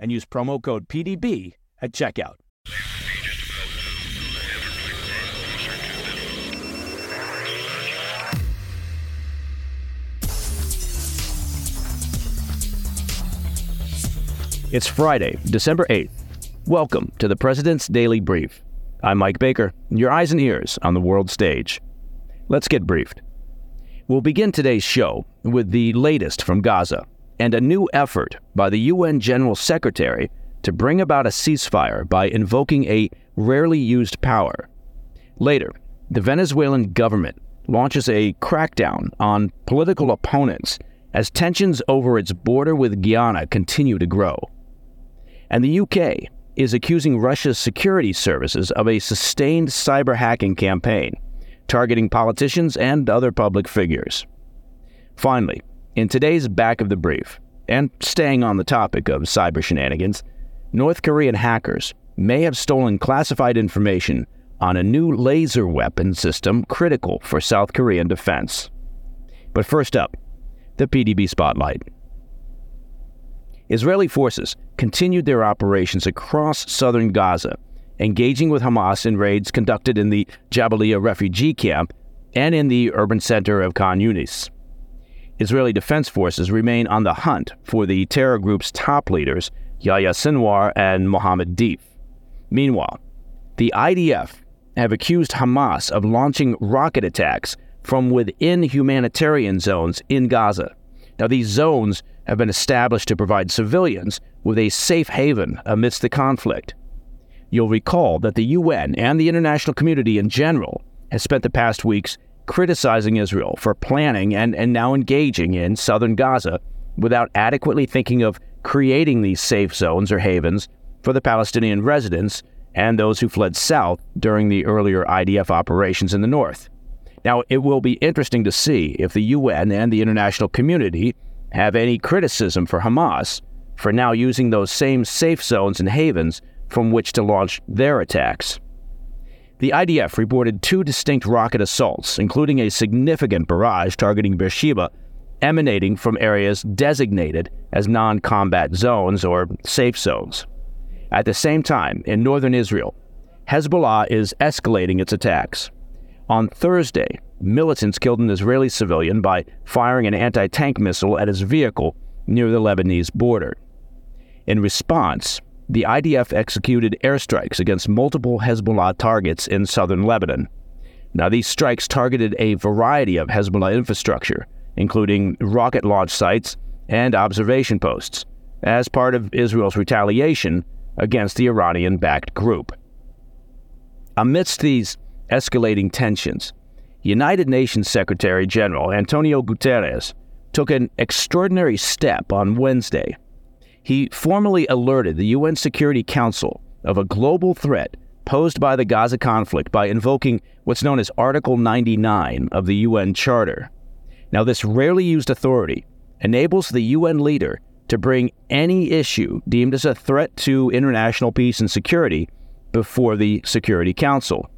and use promo code PDB at checkout. It's Friday, December 8th. Welcome to the President's Daily Brief. I'm Mike Baker, your eyes and ears on the world stage. Let's get briefed. We'll begin today's show with the latest from Gaza and a new effort by the UN General Secretary to bring about a ceasefire by invoking a rarely used power. Later, the Venezuelan government launches a crackdown on political opponents as tensions over its border with Guyana continue to grow. And the UK is accusing Russia's security services of a sustained cyber hacking campaign targeting politicians and other public figures. Finally, in today's back of the brief, and staying on the topic of cyber shenanigans, North Korean hackers may have stolen classified information on a new laser weapon system critical for South Korean defense. But first up, the PDB Spotlight. Israeli forces continued their operations across southern Gaza, engaging with Hamas in raids conducted in the Jabalia refugee camp and in the urban center of Khan Yunis. Israeli defense forces remain on the hunt for the terror group's top leaders, Yahya Sinwar and Mohammed Deif. Meanwhile, the IDF have accused Hamas of launching rocket attacks from within humanitarian zones in Gaza. Now, these zones have been established to provide civilians with a safe haven amidst the conflict. You'll recall that the UN and the international community in general has spent the past weeks criticizing Israel for planning and, and now engaging in southern Gaza without adequately thinking of creating these safe zones or havens for the Palestinian residents and those who fled south during the earlier IDF operations in the north. Now, it will be interesting to see if the UN and the international community have any criticism for Hamas for now using those same safe zones and havens from which to launch their attacks. The IDF reported two distinct rocket assaults, including a significant barrage targeting Beersheba, emanating from areas designated as non combat zones or safe zones. At the same time, in northern Israel, Hezbollah is escalating its attacks. On Thursday, militants killed an Israeli civilian by firing an anti tank missile at his vehicle near the Lebanese border. In response, the IDF executed airstrikes against multiple Hezbollah targets in southern Lebanon. Now, these strikes targeted a variety of Hezbollah infrastructure, including rocket launch sites and observation posts, as part of Israel's retaliation against the Iranian backed group. Amidst these escalating tensions, United Nations Secretary General Antonio Guterres took an extraordinary step on Wednesday. He formally alerted the UN Security Council of a global threat posed by the Gaza conflict by invoking what's known as Article 99 of the UN Charter. Now, this rarely used authority enables the UN leader to bring any issue deemed as a threat to international peace and security before the Security Council.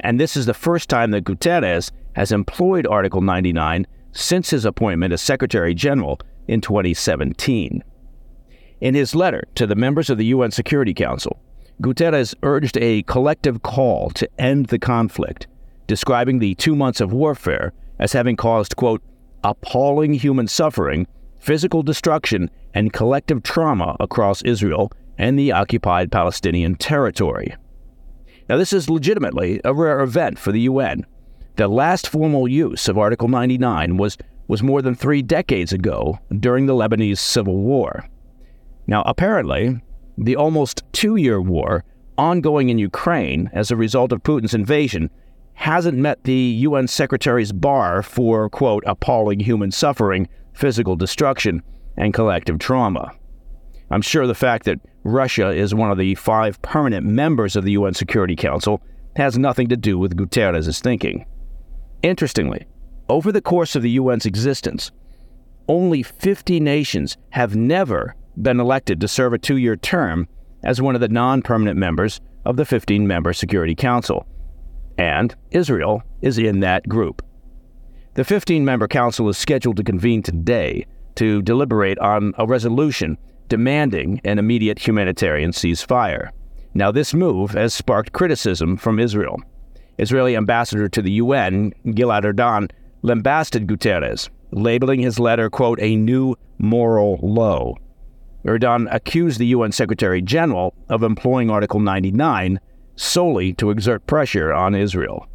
And this is the first time that Guterres has employed Article 99 since his appointment as Secretary General in 2017. In his letter to the members of the UN Security Council, Guterres urged a collective call to end the conflict, describing the two months of warfare as having caused, quote, appalling human suffering, physical destruction, and collective trauma across Israel and the occupied Palestinian territory. Now, this is legitimately a rare event for the UN. The last formal use of Article 99 was, was more than three decades ago during the Lebanese Civil War. Now, apparently, the almost two year war ongoing in Ukraine as a result of Putin's invasion hasn't met the UN Secretary's bar for, quote, appalling human suffering, physical destruction, and collective trauma. I'm sure the fact that Russia is one of the five permanent members of the UN Security Council has nothing to do with Guterres' thinking. Interestingly, over the course of the UN's existence, only 50 nations have never been elected to serve a two year term as one of the non permanent members of the 15 member Security Council and Israel is in that group. The 15 member council is scheduled to convene today to deliberate on a resolution demanding an immediate humanitarian ceasefire. Now, this move has sparked criticism from Israel. Israeli ambassador to the UN, Gilad Erdan, lambasted Guterres, labeling his letter, quote, a new moral low. Erdan accused the UN Secretary General of employing Article 99 solely to exert pressure on Israel.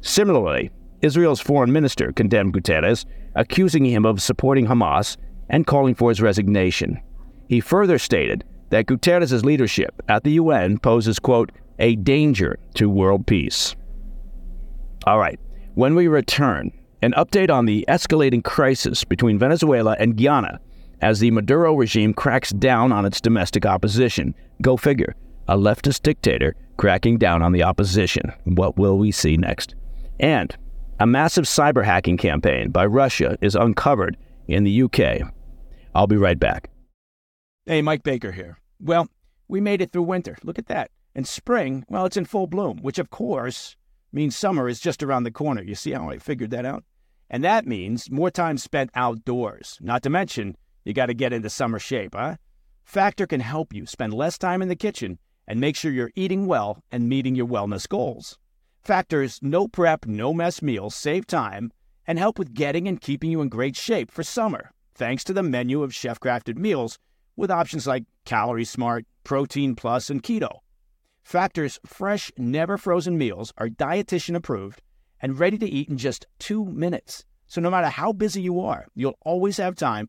Similarly, Israel's foreign minister condemned Guterres, accusing him of supporting Hamas and calling for his resignation. He further stated that Guterres' leadership at the UN poses, quote, a danger to world peace. All right, when we return, an update on the escalating crisis between Venezuela and Guyana as the Maduro regime cracks down on its domestic opposition. Go figure, a leftist dictator cracking down on the opposition. What will we see next? And a massive cyber hacking campaign by Russia is uncovered in the UK. I'll be right back. Hey, Mike Baker here. Well, we made it through winter. Look at that. And spring, well, it's in full bloom, which of course means summer is just around the corner. You see how I figured that out? And that means more time spent outdoors. Not to mention, you got to get into summer shape, huh? Factor can help you spend less time in the kitchen and make sure you're eating well and meeting your wellness goals. Factor's no prep, no mess meals save time and help with getting and keeping you in great shape for summer, thanks to the menu of chef crafted meals with options like Calorie Smart, Protein Plus, and Keto. Factor's fresh, never frozen meals are dietitian approved and ready to eat in just two minutes. So no matter how busy you are, you'll always have time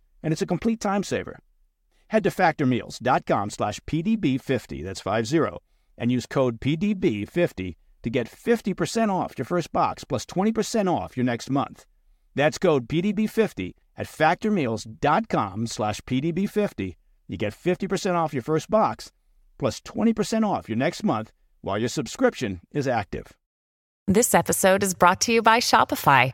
and it's a complete time saver. Head to factormeals.com slash PDB50, that's 50, and use code PDB50 to get 50% off your first box plus 20% off your next month. That's code PDB50 at factormeals.com slash PDB50. You get 50% off your first box plus 20% off your next month while your subscription is active. This episode is brought to you by Shopify.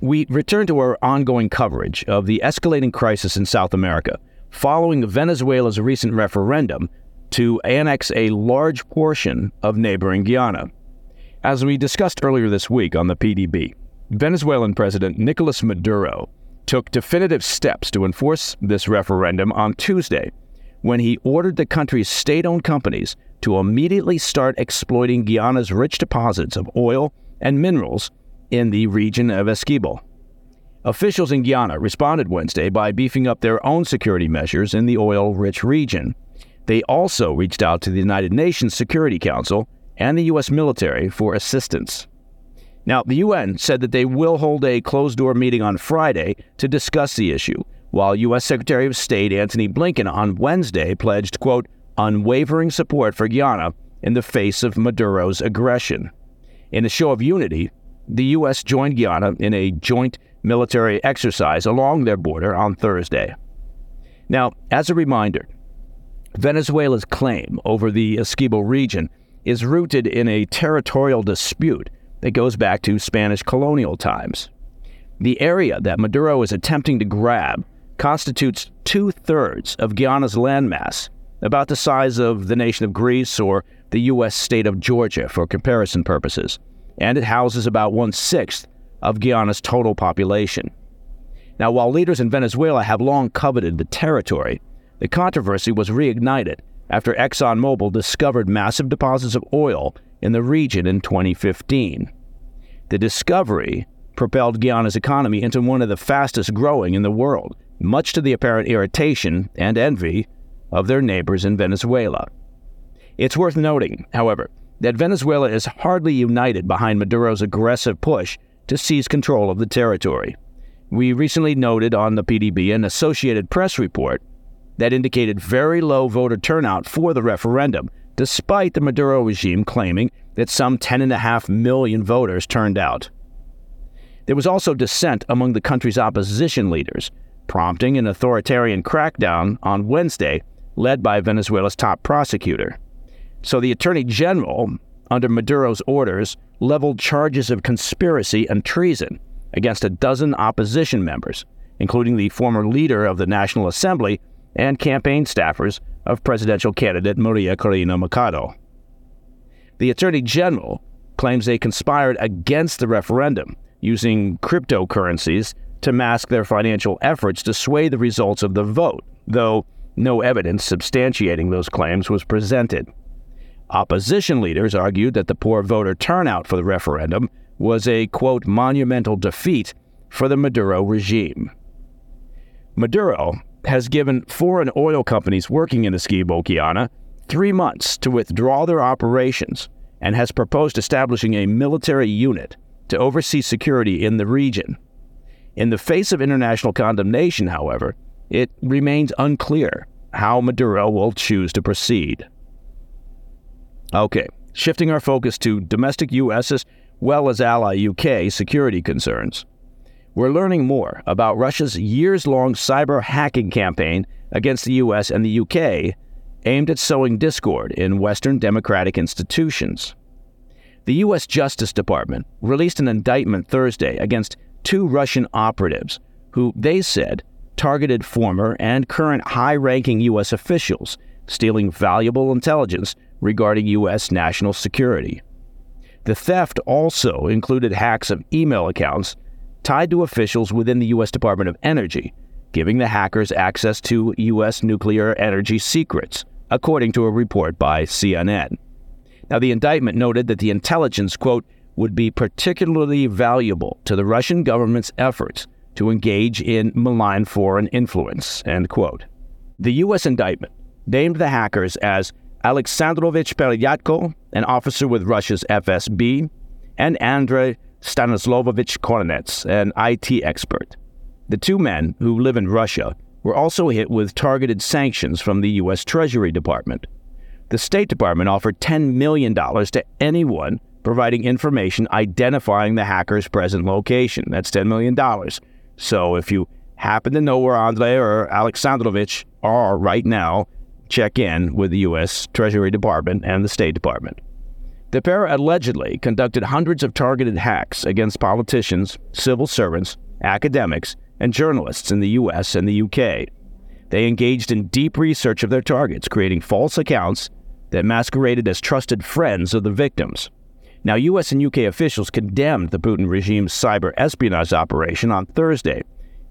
we return to our ongoing coverage of the escalating crisis in South America following Venezuela's recent referendum to annex a large portion of neighboring Guyana. As we discussed earlier this week on the PDB, Venezuelan President Nicolas Maduro took definitive steps to enforce this referendum on Tuesday when he ordered the country's state owned companies to immediately start exploiting Guyana's rich deposits of oil and minerals in the region of Essequibo. Officials in Guyana responded Wednesday by beefing up their own security measures in the oil rich region. They also reached out to the United Nations Security Council and the U.S. military for assistance. Now, the UN said that they will hold a closed door meeting on Friday to discuss the issue, while U.S. Secretary of State Antony Blinken on Wednesday pledged, quote, unwavering support for Guyana in the face of Maduro's aggression. In a show of unity, the U.S. joined Guyana in a joint military exercise along their border on Thursday. Now, as a reminder, Venezuela's claim over the Essequibo region is rooted in a territorial dispute that goes back to Spanish colonial times. The area that Maduro is attempting to grab constitutes two thirds of Guyana's landmass, about the size of the nation of Greece or the U.S. state of Georgia for comparison purposes, and it houses about one sixth of Guyana's total population. Now, while leaders in Venezuela have long coveted the territory, the controversy was reignited after ExxonMobil discovered massive deposits of oil in the region in 2015. The discovery propelled Guyana's economy into one of the fastest growing in the world, much to the apparent irritation and envy of their neighbors in Venezuela. It's worth noting, however, that Venezuela is hardly united behind Maduro's aggressive push to seize control of the territory. We recently noted on the PDB an Associated Press report that indicated very low voter turnout for the referendum, despite the Maduro regime claiming that some 10.5 million voters turned out. There was also dissent among the country's opposition leaders, prompting an authoritarian crackdown on Wednesday led by Venezuela's top prosecutor. So the Attorney General, under Maduro's orders, leveled charges of conspiracy and treason against a dozen opposition members, including the former leader of the National Assembly and campaign staffers of presidential candidate Maria Corina Machado. The Attorney General claims they conspired against the referendum using cryptocurrencies to mask their financial efforts to sway the results of the vote, though no evidence substantiating those claims was presented. Opposition leaders argued that the poor voter turnout for the referendum was a, quote, monumental defeat for the Maduro regime. Maduro has given foreign oil companies working in Essequibo, Guyana, three months to withdraw their operations and has proposed establishing a military unit to oversee security in the region. In the face of international condemnation, however, it remains unclear how Maduro will choose to proceed. Okay, shifting our focus to domestic U.S. as well as ally UK security concerns. We're learning more about Russia's years long cyber hacking campaign against the U.S. and the U.K., aimed at sowing discord in Western democratic institutions. The U.S. Justice Department released an indictment Thursday against two Russian operatives who they said targeted former and current high ranking U.S. officials, stealing valuable intelligence regarding U.S. national security. The theft also included hacks of email accounts tied to officials within the U.S. Department of Energy, giving the hackers access to U.S. nuclear energy secrets, according to a report by CNN. Now, the indictment noted that the intelligence, quote, would be particularly valuable to the Russian government's efforts to engage in malign foreign influence, end quote. The U.S. indictment named the hackers as Alexandrovich Peryatko, an officer with Russia's FSB, and Andrei Stanislavovich Kornets, an IT expert. The two men, who live in Russia, were also hit with targeted sanctions from the U.S. Treasury Department. The State Department offered $10 million to anyone providing information identifying the hacker's present location. That's $10 million. So if you happen to know where Andrei or Alexandrovich are right now, check in with the U.S. Treasury Department and the State Department. The pair allegedly conducted hundreds of targeted hacks against politicians, civil servants, academics, and journalists in the U.S. and the U.K. They engaged in deep research of their targets, creating false accounts that masqueraded as trusted friends of the victims. Now, U.S. and UK officials condemned the Putin regime's cyber espionage operation on Thursday,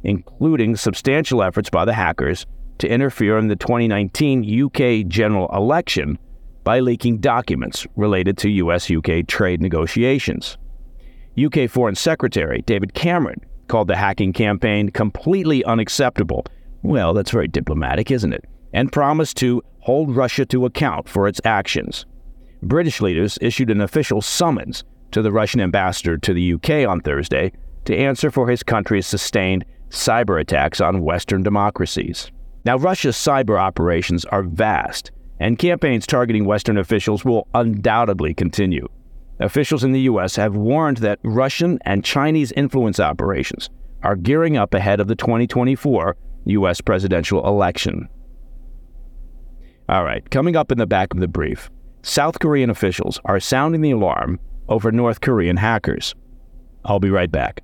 including substantial efforts by the hackers to interfere in the 2019 UK general election by leaking documents related to US UK trade negotiations. UK Foreign Secretary David Cameron called the hacking campaign completely unacceptable. Well, that's very diplomatic, isn't it? And promised to hold Russia to account for its actions. British leaders issued an official summons to the Russian ambassador to the UK on Thursday to answer for his country's sustained cyber attacks on Western democracies. Now, Russia's cyber operations are vast and campaigns targeting Western officials will undoubtedly continue. Officials in the U.S. have warned that Russian and Chinese influence operations are gearing up ahead of the 2024 U.S. presidential election. All right, coming up in the back of the brief, South Korean officials are sounding the alarm over North Korean hackers. I'll be right back.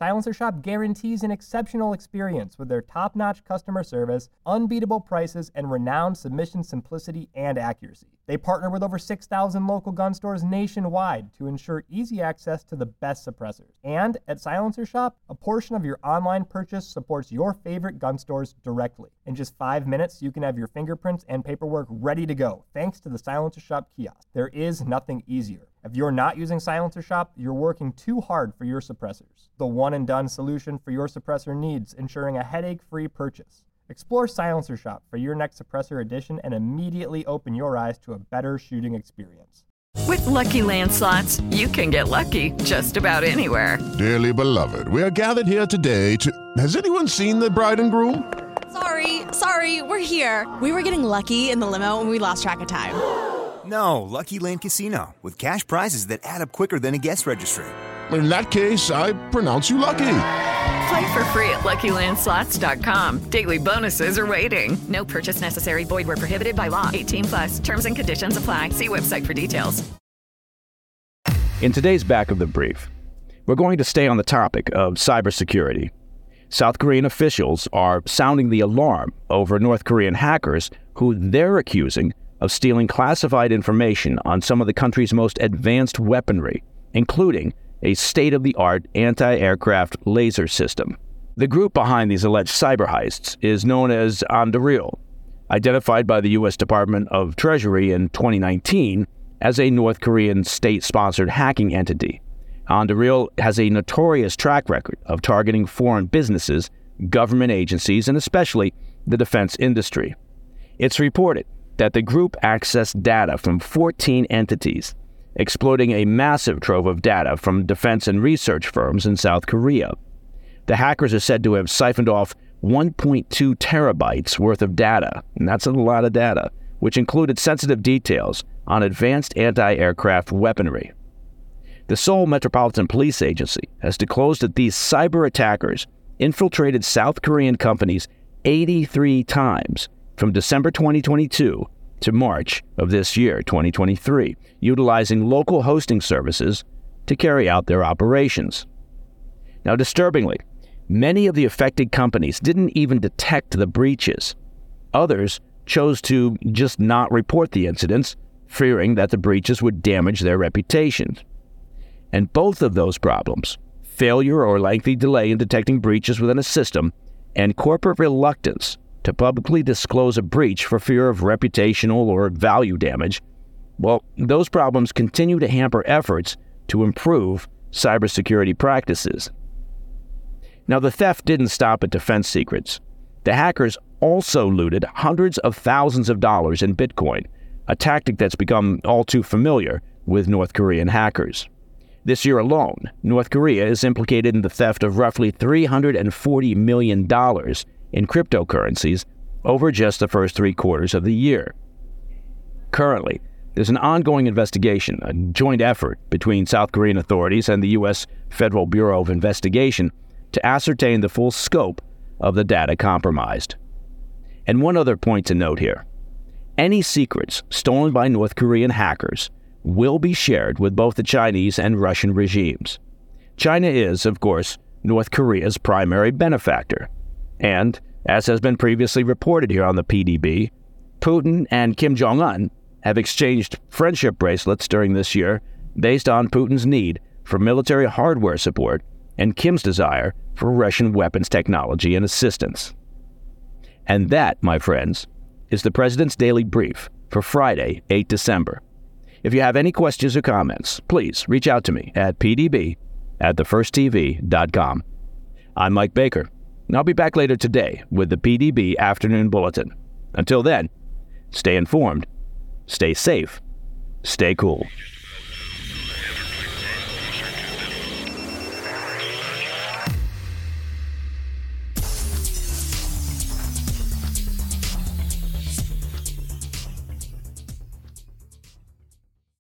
Silencer Shop guarantees an exceptional experience with their top notch customer service, unbeatable prices, and renowned submission simplicity and accuracy. They partner with over 6,000 local gun stores nationwide to ensure easy access to the best suppressors. And at Silencer Shop, a portion of your online purchase supports your favorite gun stores directly. In just five minutes, you can have your fingerprints and paperwork ready to go thanks to the Silencer Shop kiosk. There is nothing easier. If you're not using Silencer Shop, you're working too hard for your suppressors. The one and done solution for your suppressor needs, ensuring a headache free purchase. Explore Silencer Shop for your next suppressor edition and immediately open your eyes to a better shooting experience. With lucky landslots, you can get lucky just about anywhere. Dearly beloved, we are gathered here today to. Has anyone seen the bride and groom? Sorry, sorry, we're here. We were getting lucky in the limo and we lost track of time. No, Lucky Land Casino, with cash prizes that add up quicker than a guest registry. In that case, I pronounce you lucky. Play for free at LuckyLandSlots.com. Daily bonuses are waiting. No purchase necessary. Void where prohibited by law. 18 plus. Terms and conditions apply. See website for details. In today's back of the brief, we're going to stay on the topic of cybersecurity. South Korean officials are sounding the alarm over North Korean hackers who they're accusing of stealing classified information on some of the country's most advanced weaponry, including a state of the art anti aircraft laser system. The group behind these alleged cyber heists is known as Andariel, identified by the U.S. Department of Treasury in 2019 as a North Korean state sponsored hacking entity. Andariel has a notorious track record of targeting foreign businesses, government agencies, and especially the defense industry. It's reported that the group accessed data from 14 entities, exploiting a massive trove of data from defense and research firms in South Korea. The hackers are said to have siphoned off 1.2 terabytes worth of data, and that's a lot of data, which included sensitive details on advanced anti aircraft weaponry. The Seoul Metropolitan Police Agency has disclosed that these cyber attackers infiltrated South Korean companies 83 times from December 2022 to March of this year, 2023, utilizing local hosting services to carry out their operations. Now, disturbingly, many of the affected companies didn't even detect the breaches. Others chose to just not report the incidents, fearing that the breaches would damage their reputations. And both of those problems, failure or lengthy delay in detecting breaches within a system, and corporate reluctance to publicly disclose a breach for fear of reputational or value damage, well, those problems continue to hamper efforts to improve cybersecurity practices. Now, the theft didn't stop at defense secrets. The hackers also looted hundreds of thousands of dollars in Bitcoin, a tactic that's become all too familiar with North Korean hackers. This year alone, North Korea is implicated in the theft of roughly $340 million in cryptocurrencies over just the first three quarters of the year. Currently, there's an ongoing investigation, a joint effort between South Korean authorities and the U.S. Federal Bureau of Investigation to ascertain the full scope of the data compromised. And one other point to note here any secrets stolen by North Korean hackers will be shared with both the Chinese and Russian regimes. China is, of course, North Korea's primary benefactor. And, as has been previously reported here on the PDB, Putin and Kim Jong un have exchanged friendship bracelets during this year based on Putin's need for military hardware support and Kim's desire for Russian weapons technology and assistance. And that, my friends, is the President's Daily Brief for Friday, 8 December. If you have any questions or comments, please reach out to me at pdb at thefirsttv.com. I'm Mike Baker I'll be back later today with the PDB Afternoon Bulletin. Until then, stay informed, stay safe, stay cool.